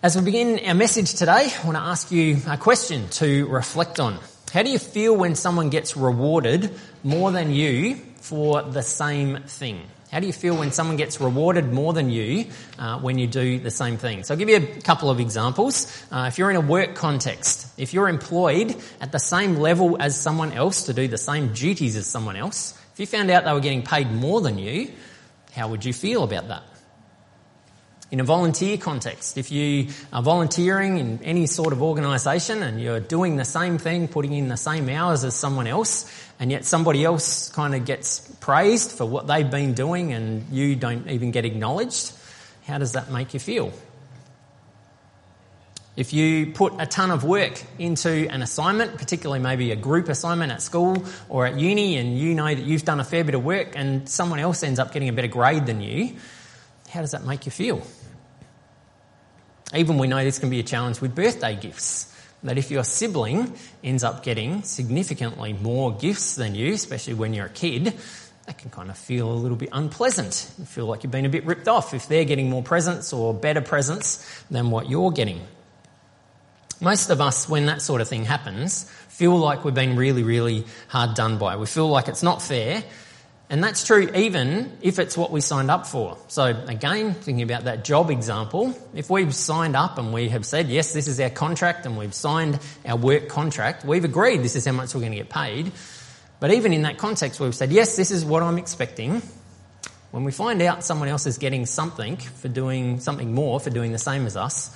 As we begin our message today, I want to ask you a question to reflect on. How do you feel when someone gets rewarded more than you for the same thing? How do you feel when someone gets rewarded more than you uh, when you do the same thing? So I'll give you a couple of examples. Uh, if you're in a work context, if you're employed at the same level as someone else to do the same duties as someone else, if you found out they were getting paid more than you, how would you feel about that? In a volunteer context, if you are volunteering in any sort of organisation and you're doing the same thing, putting in the same hours as someone else, and yet somebody else kind of gets praised for what they've been doing and you don't even get acknowledged, how does that make you feel? If you put a ton of work into an assignment, particularly maybe a group assignment at school or at uni, and you know that you've done a fair bit of work and someone else ends up getting a better grade than you, how does that make you feel? Even we know this can be a challenge with birthday gifts. That if your sibling ends up getting significantly more gifts than you, especially when you're a kid, that can kind of feel a little bit unpleasant. You feel like you've been a bit ripped off if they're getting more presents or better presents than what you're getting. Most of us, when that sort of thing happens, feel like we've been really, really hard done by. We feel like it's not fair and that's true even if it's what we signed up for. So again, thinking about that job example, if we've signed up and we have said, yes, this is our contract and we've signed our work contract, we've agreed this is how much we're going to get paid. But even in that context, we've said, yes, this is what I'm expecting. When we find out someone else is getting something for doing something more, for doing the same as us,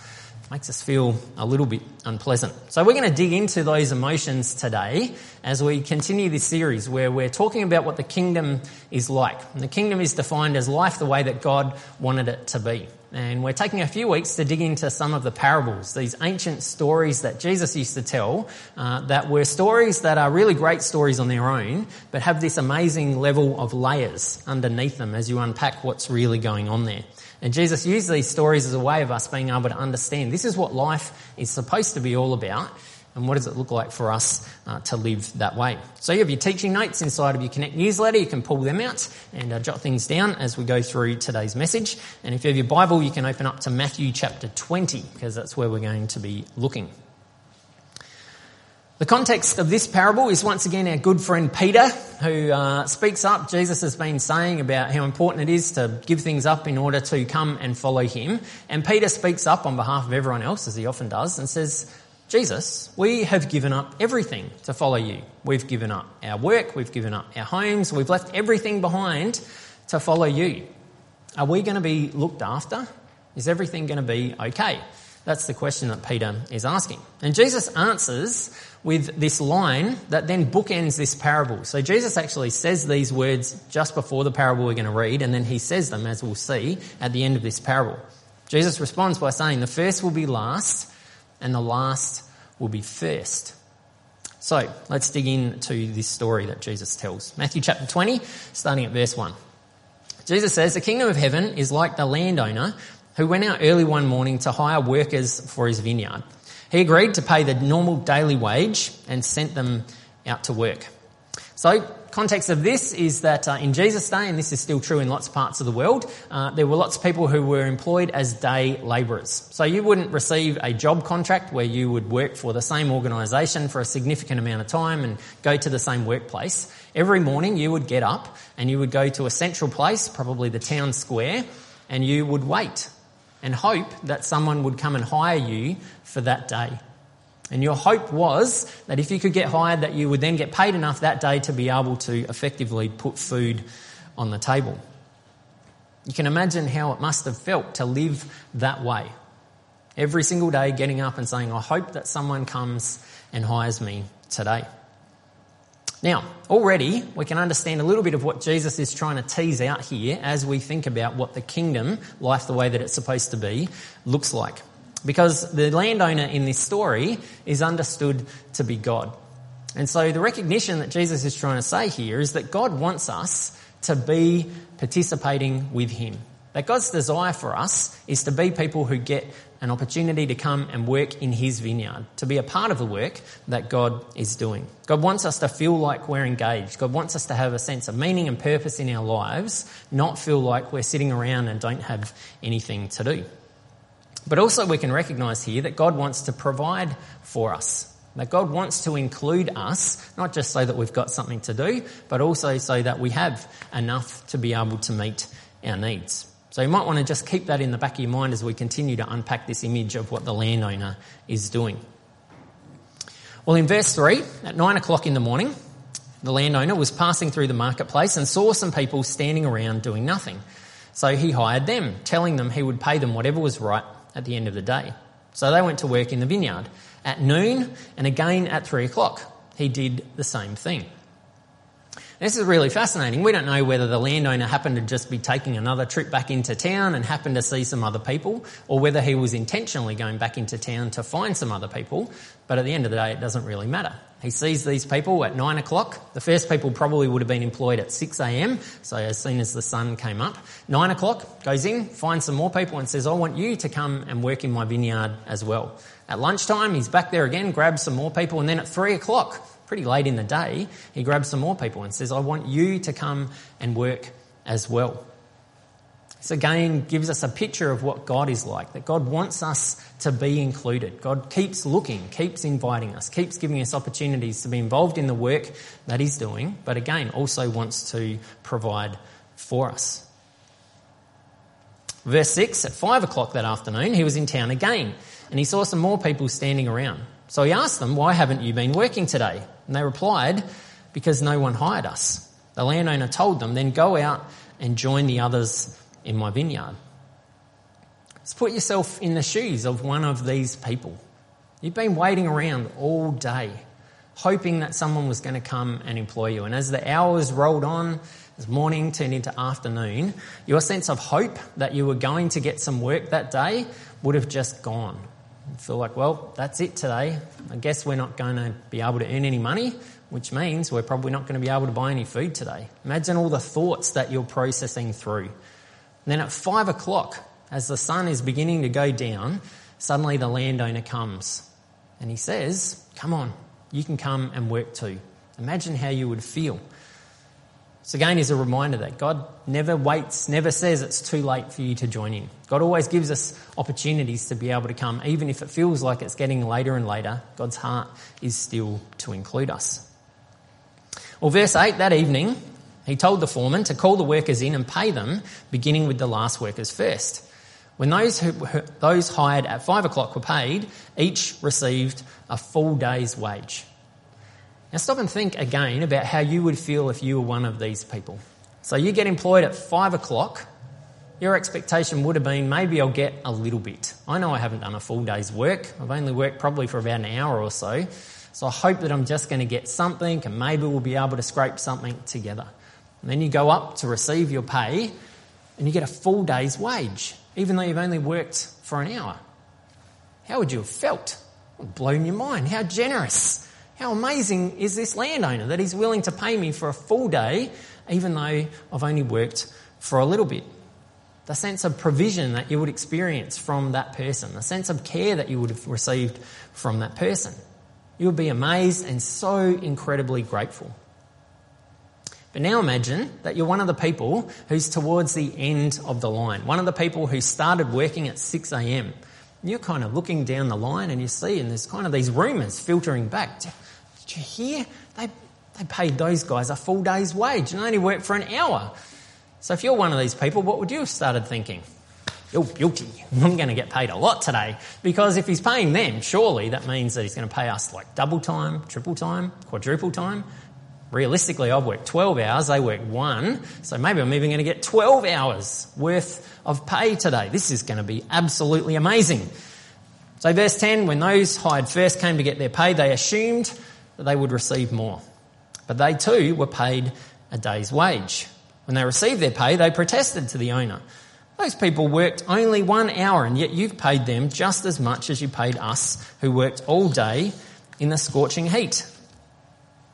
makes us feel a little bit unpleasant. So we're going to dig into those emotions today as we continue this series where we're talking about what the kingdom is like. And the kingdom is defined as life the way that God wanted it to be. And we're taking a few weeks to dig into some of the parables, these ancient stories that Jesus used to tell, uh, that were stories that are really great stories on their own, but have this amazing level of layers underneath them as you unpack what's really going on there. And Jesus used these stories as a way of us being able to understand this is what life is supposed to be all about and what does it look like for us uh, to live that way. So you have your teaching notes inside of your Connect newsletter. You can pull them out and uh, jot things down as we go through today's message. And if you have your Bible, you can open up to Matthew chapter 20 because that's where we're going to be looking. The context of this parable is once again our good friend Peter, who uh, speaks up. Jesus has been saying about how important it is to give things up in order to come and follow him. And Peter speaks up on behalf of everyone else, as he often does, and says, Jesus, we have given up everything to follow you. We've given up our work, we've given up our homes, we've left everything behind to follow you. Are we going to be looked after? Is everything going to be okay? That's the question that Peter is asking. And Jesus answers with this line that then bookends this parable. So Jesus actually says these words just before the parable we're going to read, and then he says them, as we'll see, at the end of this parable. Jesus responds by saying, The first will be last, and the last will be first. So let's dig into this story that Jesus tells. Matthew chapter 20, starting at verse 1. Jesus says, The kingdom of heaven is like the landowner who went out early one morning to hire workers for his vineyard. He agreed to pay the normal daily wage and sent them out to work. So, context of this is that uh, in Jesus' day, and this is still true in lots of parts of the world, uh, there were lots of people who were employed as day labourers. So you wouldn't receive a job contract where you would work for the same organisation for a significant amount of time and go to the same workplace. Every morning you would get up and you would go to a central place, probably the town square, and you would wait and hope that someone would come and hire you for that day. And your hope was that if you could get hired, that you would then get paid enough that day to be able to effectively put food on the table. You can imagine how it must have felt to live that way. Every single day getting up and saying, I hope that someone comes and hires me today. Now, already we can understand a little bit of what Jesus is trying to tease out here as we think about what the kingdom, life the way that it's supposed to be, looks like. Because the landowner in this story is understood to be God. And so the recognition that Jesus is trying to say here is that God wants us to be participating with Him. That God's desire for us is to be people who get an opportunity to come and work in His vineyard, to be a part of the work that God is doing. God wants us to feel like we're engaged. God wants us to have a sense of meaning and purpose in our lives, not feel like we're sitting around and don't have anything to do. But also, we can recognize here that God wants to provide for us. That God wants to include us, not just so that we've got something to do, but also so that we have enough to be able to meet our needs. So you might want to just keep that in the back of your mind as we continue to unpack this image of what the landowner is doing. Well, in verse 3, at 9 o'clock in the morning, the landowner was passing through the marketplace and saw some people standing around doing nothing. So he hired them, telling them he would pay them whatever was right at the end of the day. So they went to work in the vineyard. At noon and again at three o'clock, he did the same thing. This is really fascinating. We don't know whether the landowner happened to just be taking another trip back into town and happened to see some other people, or whether he was intentionally going back into town to find some other people. But at the end of the day, it doesn't really matter. He sees these people at nine o'clock. The first people probably would have been employed at 6 a.m. So as soon as the sun came up, nine o'clock goes in, finds some more people and says, I want you to come and work in my vineyard as well. At lunchtime, he's back there again, grabs some more people. And then at three o'clock, pretty late in the day, he grabs some more people and says, I want you to come and work as well. This again gives us a picture of what God is like, that God wants us to be included. God keeps looking, keeps inviting us, keeps giving us opportunities to be involved in the work that He's doing, but again, also wants to provide for us. Verse 6 At five o'clock that afternoon, he was in town again, and he saw some more people standing around. So he asked them, Why haven't you been working today? And they replied, Because no one hired us. The landowner told them, Then go out and join the others in my vineyard. Let's put yourself in the shoes of one of these people. You've been waiting around all day, hoping that someone was going to come and employ you. And as the hours rolled on, as morning turned into afternoon, your sense of hope that you were going to get some work that day would have just gone feel like, well, that's it today. I guess we're not going to be able to earn any money, which means we're probably not going to be able to buy any food today. Imagine all the thoughts that you're processing through. And then at five o'clock, as the sun is beginning to go down, suddenly the landowner comes and he says, Come on, you can come and work too. Imagine how you would feel. So again is a reminder that God never waits, never says it's too late for you to join in. God always gives us opportunities to be able to come, even if it feels like it's getting later and later. God's heart is still to include us. Well, verse 8, that evening, he told the foreman to call the workers in and pay them, beginning with the last workers first. When those, who, those hired at five o'clock were paid, each received a full day's wage. Now stop and think again about how you would feel if you were one of these people. So you get employed at five o'clock. Your expectation would have been maybe I'll get a little bit. I know I haven't done a full day's work. I've only worked probably for about an hour or so. So I hope that I'm just going to get something and maybe we'll be able to scrape something together. And then you go up to receive your pay and you get a full day's wage, even though you've only worked for an hour. How would you have felt? Blown your mind. How generous. How amazing is this landowner that he's willing to pay me for a full day, even though I've only worked for a little bit? The sense of provision that you would experience from that person, the sense of care that you would have received from that person. You would be amazed and so incredibly grateful. But now imagine that you're one of the people who's towards the end of the line, one of the people who started working at 6 a.m. You're kind of looking down the line and you see, and there's kind of these rumours filtering back. You hear? They, they paid those guys a full day's wage and they only worked for an hour. So if you're one of these people, what would you have started thinking? You're guilty. I'm going to get paid a lot today. Because if he's paying them, surely that means that he's going to pay us like double time, triple time, quadruple time. Realistically, I've worked 12 hours, they work one, so maybe I'm even going to get 12 hours worth of pay today. This is going to be absolutely amazing. So verse 10, when those hired first came to get their pay, they assumed that they would receive more. But they too were paid a day's wage. When they received their pay, they protested to the owner. Those people worked only one hour and yet you've paid them just as much as you paid us who worked all day in the scorching heat.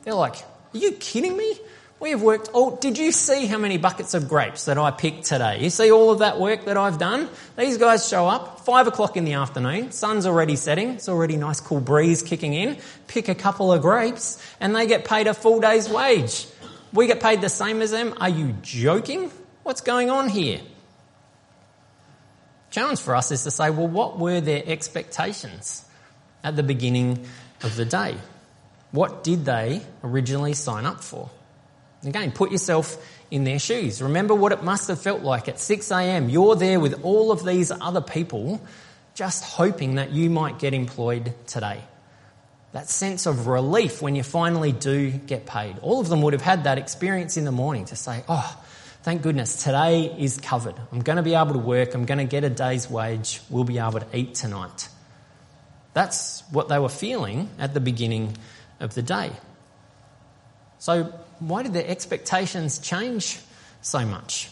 They're like, are you kidding me? We have worked all, did you see how many buckets of grapes that I picked today? You see all of that work that I've done? These guys show up, five o'clock in the afternoon, sun's already setting, it's already nice cool breeze kicking in, pick a couple of grapes, and they get paid a full day's wage. We get paid the same as them? Are you joking? What's going on here? challenge for us is to say, well, what were their expectations at the beginning of the day? What did they originally sign up for? Again, put yourself in their shoes. Remember what it must have felt like at 6 a.m. You're there with all of these other people just hoping that you might get employed today. That sense of relief when you finally do get paid. All of them would have had that experience in the morning to say, oh, thank goodness, today is covered. I'm going to be able to work. I'm going to get a day's wage. We'll be able to eat tonight. That's what they were feeling at the beginning of the day. So, why did their expectations change so much?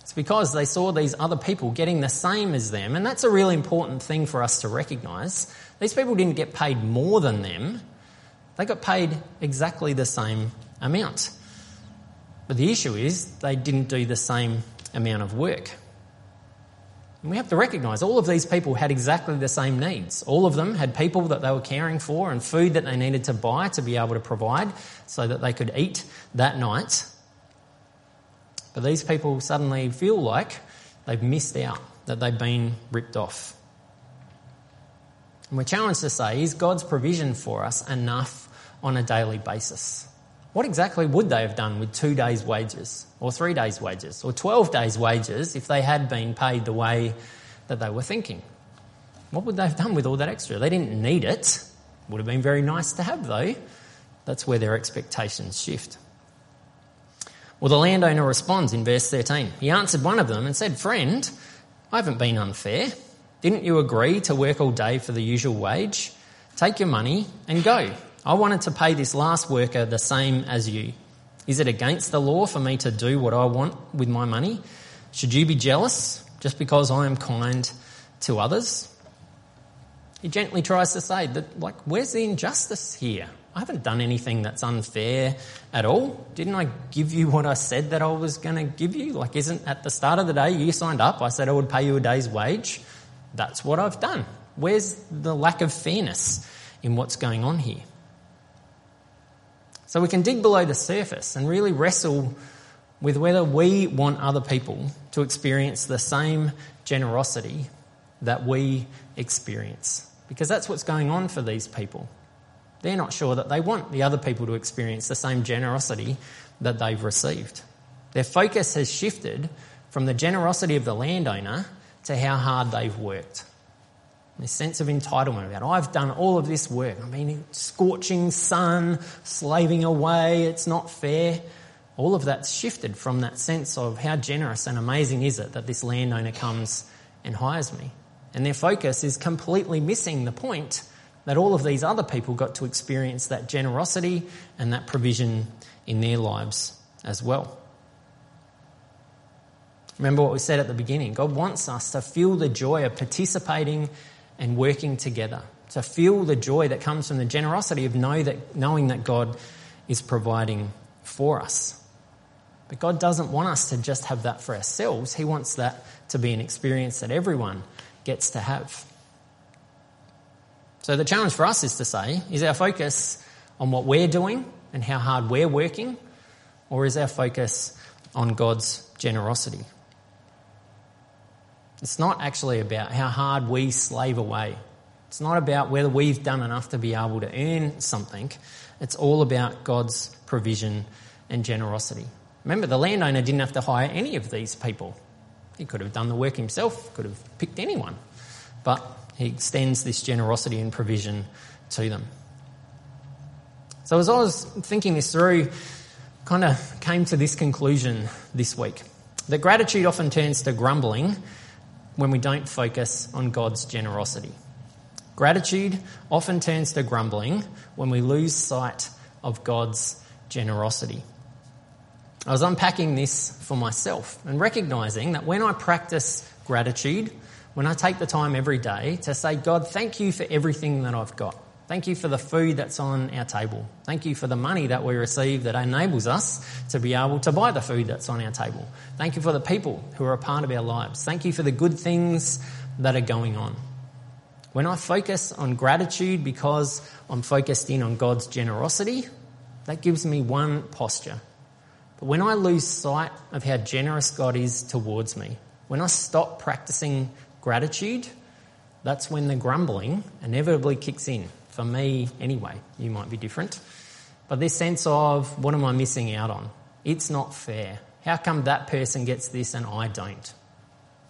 It's because they saw these other people getting the same as them, and that's a really important thing for us to recognise. These people didn't get paid more than them, they got paid exactly the same amount. But the issue is they didn't do the same amount of work. And we have to recognise all of these people had exactly the same needs. All of them had people that they were caring for and food that they needed to buy to be able to provide so that they could eat that night. But these people suddenly feel like they've missed out, that they've been ripped off. And we're challenged to say, is God's provision for us enough on a daily basis? What exactly would they have done with two days' wages, or three days' wages, or 12 days' wages if they had been paid the way that they were thinking? What would they have done with all that extra? They didn't need it. Would have been very nice to have, though. That's where their expectations shift. Well, the landowner responds in verse 13. He answered one of them and said, Friend, I haven't been unfair. Didn't you agree to work all day for the usual wage? Take your money and go. I wanted to pay this last worker the same as you. Is it against the law for me to do what I want with my money? Should you be jealous just because I am kind to others? He gently tries to say that, like, where's the injustice here? I haven't done anything that's unfair at all. Didn't I give you what I said that I was going to give you? Like, isn't at the start of the day you signed up? I said I would pay you a day's wage. That's what I've done. Where's the lack of fairness in what's going on here? So we can dig below the surface and really wrestle with whether we want other people to experience the same generosity that we experience. Because that's what's going on for these people. They're not sure that they want the other people to experience the same generosity that they've received. Their focus has shifted from the generosity of the landowner to how hard they've worked. This sense of entitlement about, I've done all of this work. I mean, scorching sun, slaving away, it's not fair. All of that's shifted from that sense of how generous and amazing is it that this landowner comes and hires me. And their focus is completely missing the point that all of these other people got to experience that generosity and that provision in their lives as well. Remember what we said at the beginning. God wants us to feel the joy of participating and working together, to feel the joy that comes from the generosity of know that, knowing that God is providing for us. But God doesn't want us to just have that for ourselves. He wants that to be an experience that everyone gets to have. So the challenge for us is to say, is our focus on what we're doing and how hard we're working, or is our focus on God's generosity? It's not actually about how hard we slave away. It's not about whether we've done enough to be able to earn something. It's all about God's provision and generosity. Remember, the landowner didn't have to hire any of these people. He could have done the work himself, could have picked anyone. But he extends this generosity and provision to them. So as I was thinking this through, kind of came to this conclusion this week. That gratitude often turns to grumbling when we don't focus on God's generosity. Gratitude often turns to grumbling when we lose sight of God's generosity. I was unpacking this for myself and recognizing that when I practice gratitude, when I take the time every day to say, God, thank you for everything that I've got. Thank you for the food that's on our table. Thank you for the money that we receive that enables us to be able to buy the food that's on our table. Thank you for the people who are a part of our lives. Thank you for the good things that are going on. When I focus on gratitude because I'm focused in on God's generosity, that gives me one posture. But when I lose sight of how generous God is towards me, When I stop practicing gratitude, that's when the grumbling inevitably kicks in. For me, anyway, you might be different. But this sense of what am I missing out on? It's not fair. How come that person gets this and I don't?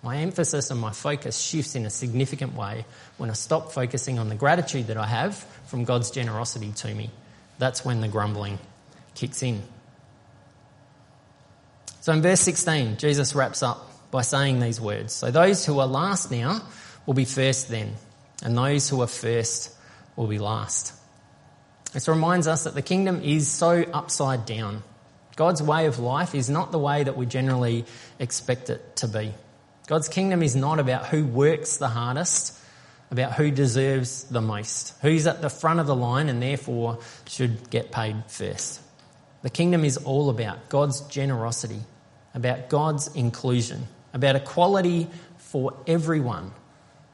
My emphasis and my focus shifts in a significant way when I stop focusing on the gratitude that I have from God's generosity to me. That's when the grumbling kicks in. So in verse 16, Jesus wraps up by saying these words. So those who are last now will be first then, and those who are first will be last. This reminds us that the kingdom is so upside down. God's way of life is not the way that we generally expect it to be. God's kingdom is not about who works the hardest, about who deserves the most, who's at the front of the line and therefore should get paid first. The kingdom is all about God's generosity, about God's inclusion, about equality for everyone,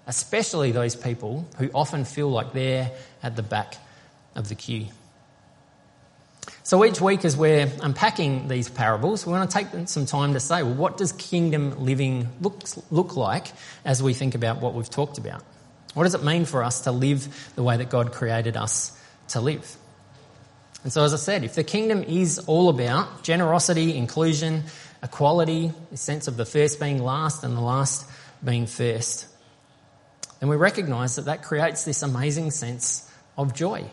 especially those people who often feel like they're at the back of the queue. So each week, as we're unpacking these parables, we want to take some time to say, well, what does kingdom living look, look like as we think about what we've talked about? What does it mean for us to live the way that God created us to live? And so, as I said, if the kingdom is all about generosity, inclusion, equality, the sense of the first being last and the last being first, then we recognise that that creates this amazing sense of joy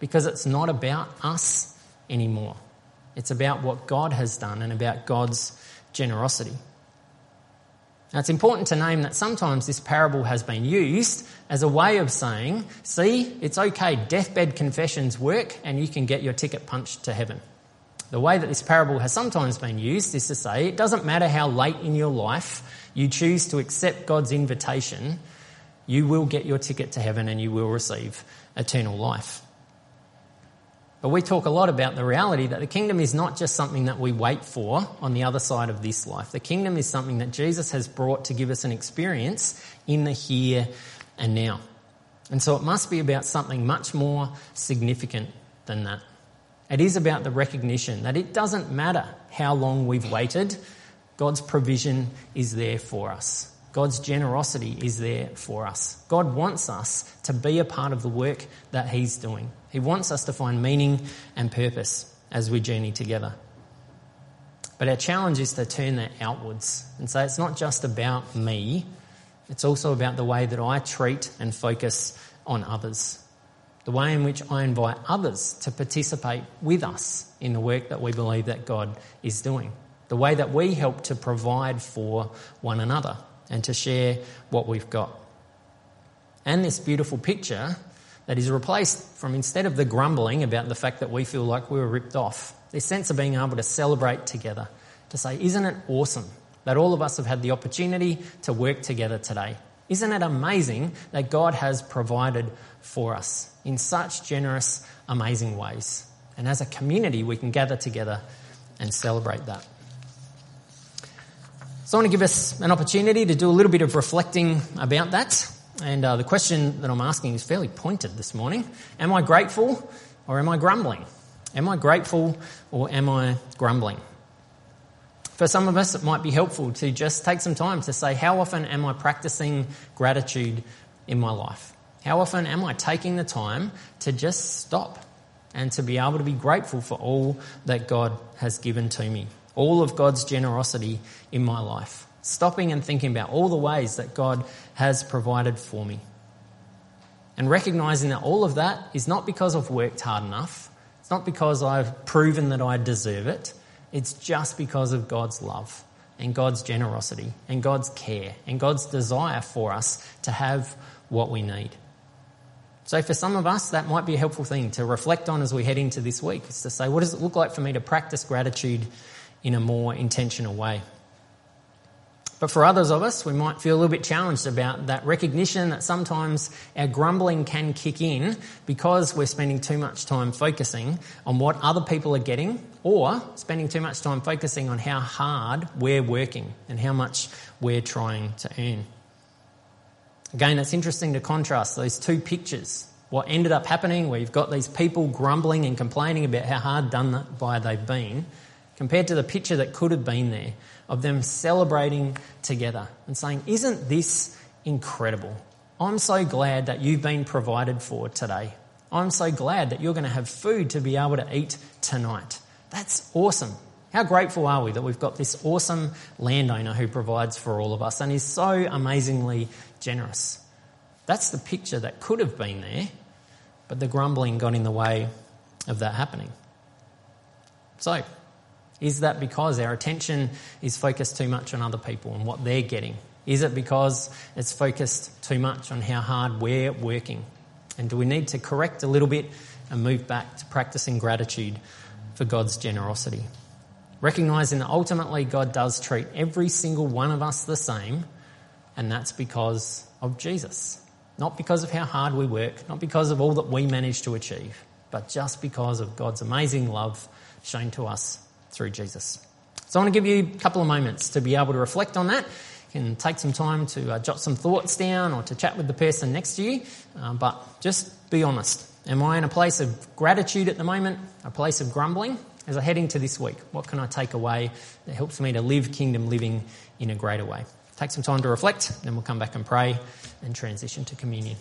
because it's not about us anymore. It's about what God has done and about God's generosity. Now, it's important to name that sometimes this parable has been used as a way of saying, see, it's okay, deathbed confessions work and you can get your ticket punched to heaven. The way that this parable has sometimes been used is to say it doesn't matter how late in your life you choose to accept God's invitation, you will get your ticket to heaven and you will receive eternal life. But we talk a lot about the reality that the kingdom is not just something that we wait for on the other side of this life. The kingdom is something that Jesus has brought to give us an experience in the here and now. And so it must be about something much more significant than that. It is about the recognition that it doesn't matter how long we've waited, God's provision is there for us. God's generosity is there for us. God wants us to be a part of the work that He's doing. He wants us to find meaning and purpose as we journey together. But our challenge is to turn that outwards and say it's not just about me, it's also about the way that I treat and focus on others. The way in which I invite others to participate with us in the work that we believe that God is doing. The way that we help to provide for one another and to share what we've got. And this beautiful picture that is replaced from instead of the grumbling about the fact that we feel like we were ripped off, this sense of being able to celebrate together, to say, Isn't it awesome that all of us have had the opportunity to work together today? Isn't it amazing that God has provided for us in such generous, amazing ways? And as a community, we can gather together and celebrate that. So I want to give us an opportunity to do a little bit of reflecting about that. And uh, the question that I'm asking is fairly pointed this morning. Am I grateful or am I grumbling? Am I grateful or am I grumbling? For some of us, it might be helpful to just take some time to say, how often am I practicing gratitude in my life? How often am I taking the time to just stop and to be able to be grateful for all that God has given to me? All of God's generosity in my life, stopping and thinking about all the ways that God has provided for me. And recognizing that all of that is not because I've worked hard enough, it's not because I've proven that I deserve it, it's just because of God's love and God's generosity and God's care and God's desire for us to have what we need. So, for some of us, that might be a helpful thing to reflect on as we head into this week. Is to say, what does it look like for me to practice gratitude in a more intentional way. But for others of us, we might feel a little bit challenged about that recognition that sometimes our grumbling can kick in because we're spending too much time focusing on what other people are getting or spending too much time focusing on how hard we're working and how much we're trying to earn. Again, it's interesting to contrast those two pictures. What ended up happening, where you've got these people grumbling and complaining about how hard done by they've been, compared to the picture that could have been there of them celebrating together and saying, Isn't this incredible? I'm so glad that you've been provided for today. I'm so glad that you're going to have food to be able to eat tonight. That's awesome. How grateful are we that we've got this awesome landowner who provides for all of us and is so amazingly generous? That's the picture that could have been there, but the grumbling got in the way of that happening. So, is that because our attention is focused too much on other people and what they're getting? Is it because it's focused too much on how hard we're working? And do we need to correct a little bit and move back to practicing gratitude for God's generosity? Recognizing that ultimately God does treat every single one of us the same, and that's because of Jesus. Not because of how hard we work, not because of all that we manage to achieve, but just because of God's amazing love shown to us through Jesus. So I want to give you a couple of moments to be able to reflect on that. You can take some time to uh, jot some thoughts down or to chat with the person next to you, uh, but just be honest. Am I in a place of gratitude at the moment, a place of grumbling? As I head into this week, what can I take away that helps me to live kingdom living in a greater way? Take some time to reflect, then we'll come back and pray and transition to communion.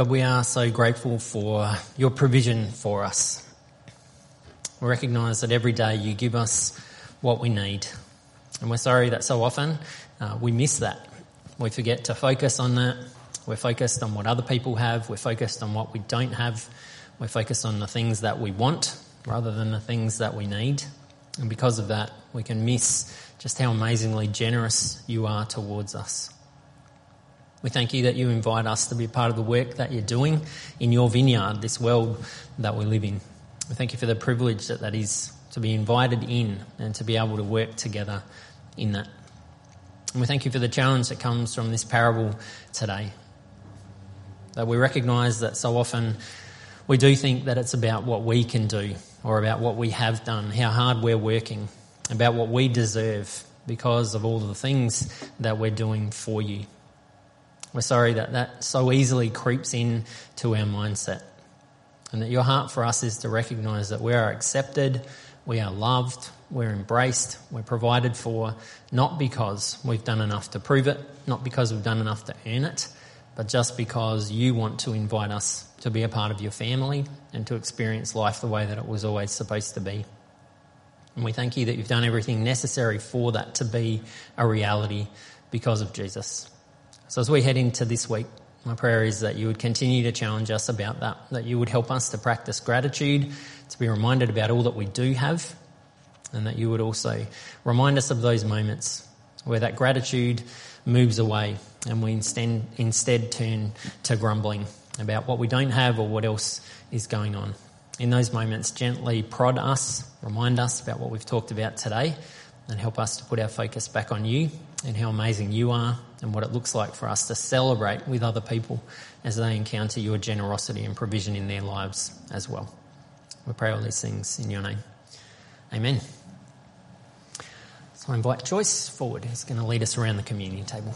God, we are so grateful for your provision for us. We recognise that every day you give us what we need. And we're sorry that so often uh, we miss that. We forget to focus on that. We're focused on what other people have. We're focused on what we don't have. We're focused on the things that we want rather than the things that we need. And because of that, we can miss just how amazingly generous you are towards us. We thank you that you invite us to be part of the work that you're doing in your vineyard, this world that we live in. We thank you for the privilege that that is to be invited in and to be able to work together in that. And we thank you for the challenge that comes from this parable today. That we recognise that so often we do think that it's about what we can do or about what we have done, how hard we're working, about what we deserve because of all the things that we're doing for you. We're sorry that that so easily creeps in to our mindset. And that your heart for us is to recognize that we are accepted, we are loved, we're embraced, we're provided for, not because we've done enough to prove it, not because we've done enough to earn it, but just because you want to invite us to be a part of your family and to experience life the way that it was always supposed to be. And we thank you that you've done everything necessary for that to be a reality because of Jesus. So as we head into this week, my prayer is that you would continue to challenge us about that, that you would help us to practice gratitude, to be reminded about all that we do have, and that you would also remind us of those moments where that gratitude moves away and we instead, instead turn to grumbling about what we don't have or what else is going on. In those moments, gently prod us, remind us about what we've talked about today, and help us to put our focus back on you and how amazing you are and what it looks like for us to celebrate with other people as they encounter your generosity and provision in their lives as well. We pray all these things in your name. Amen. So I invite Joyce forward, who's going to lead us around the communion table.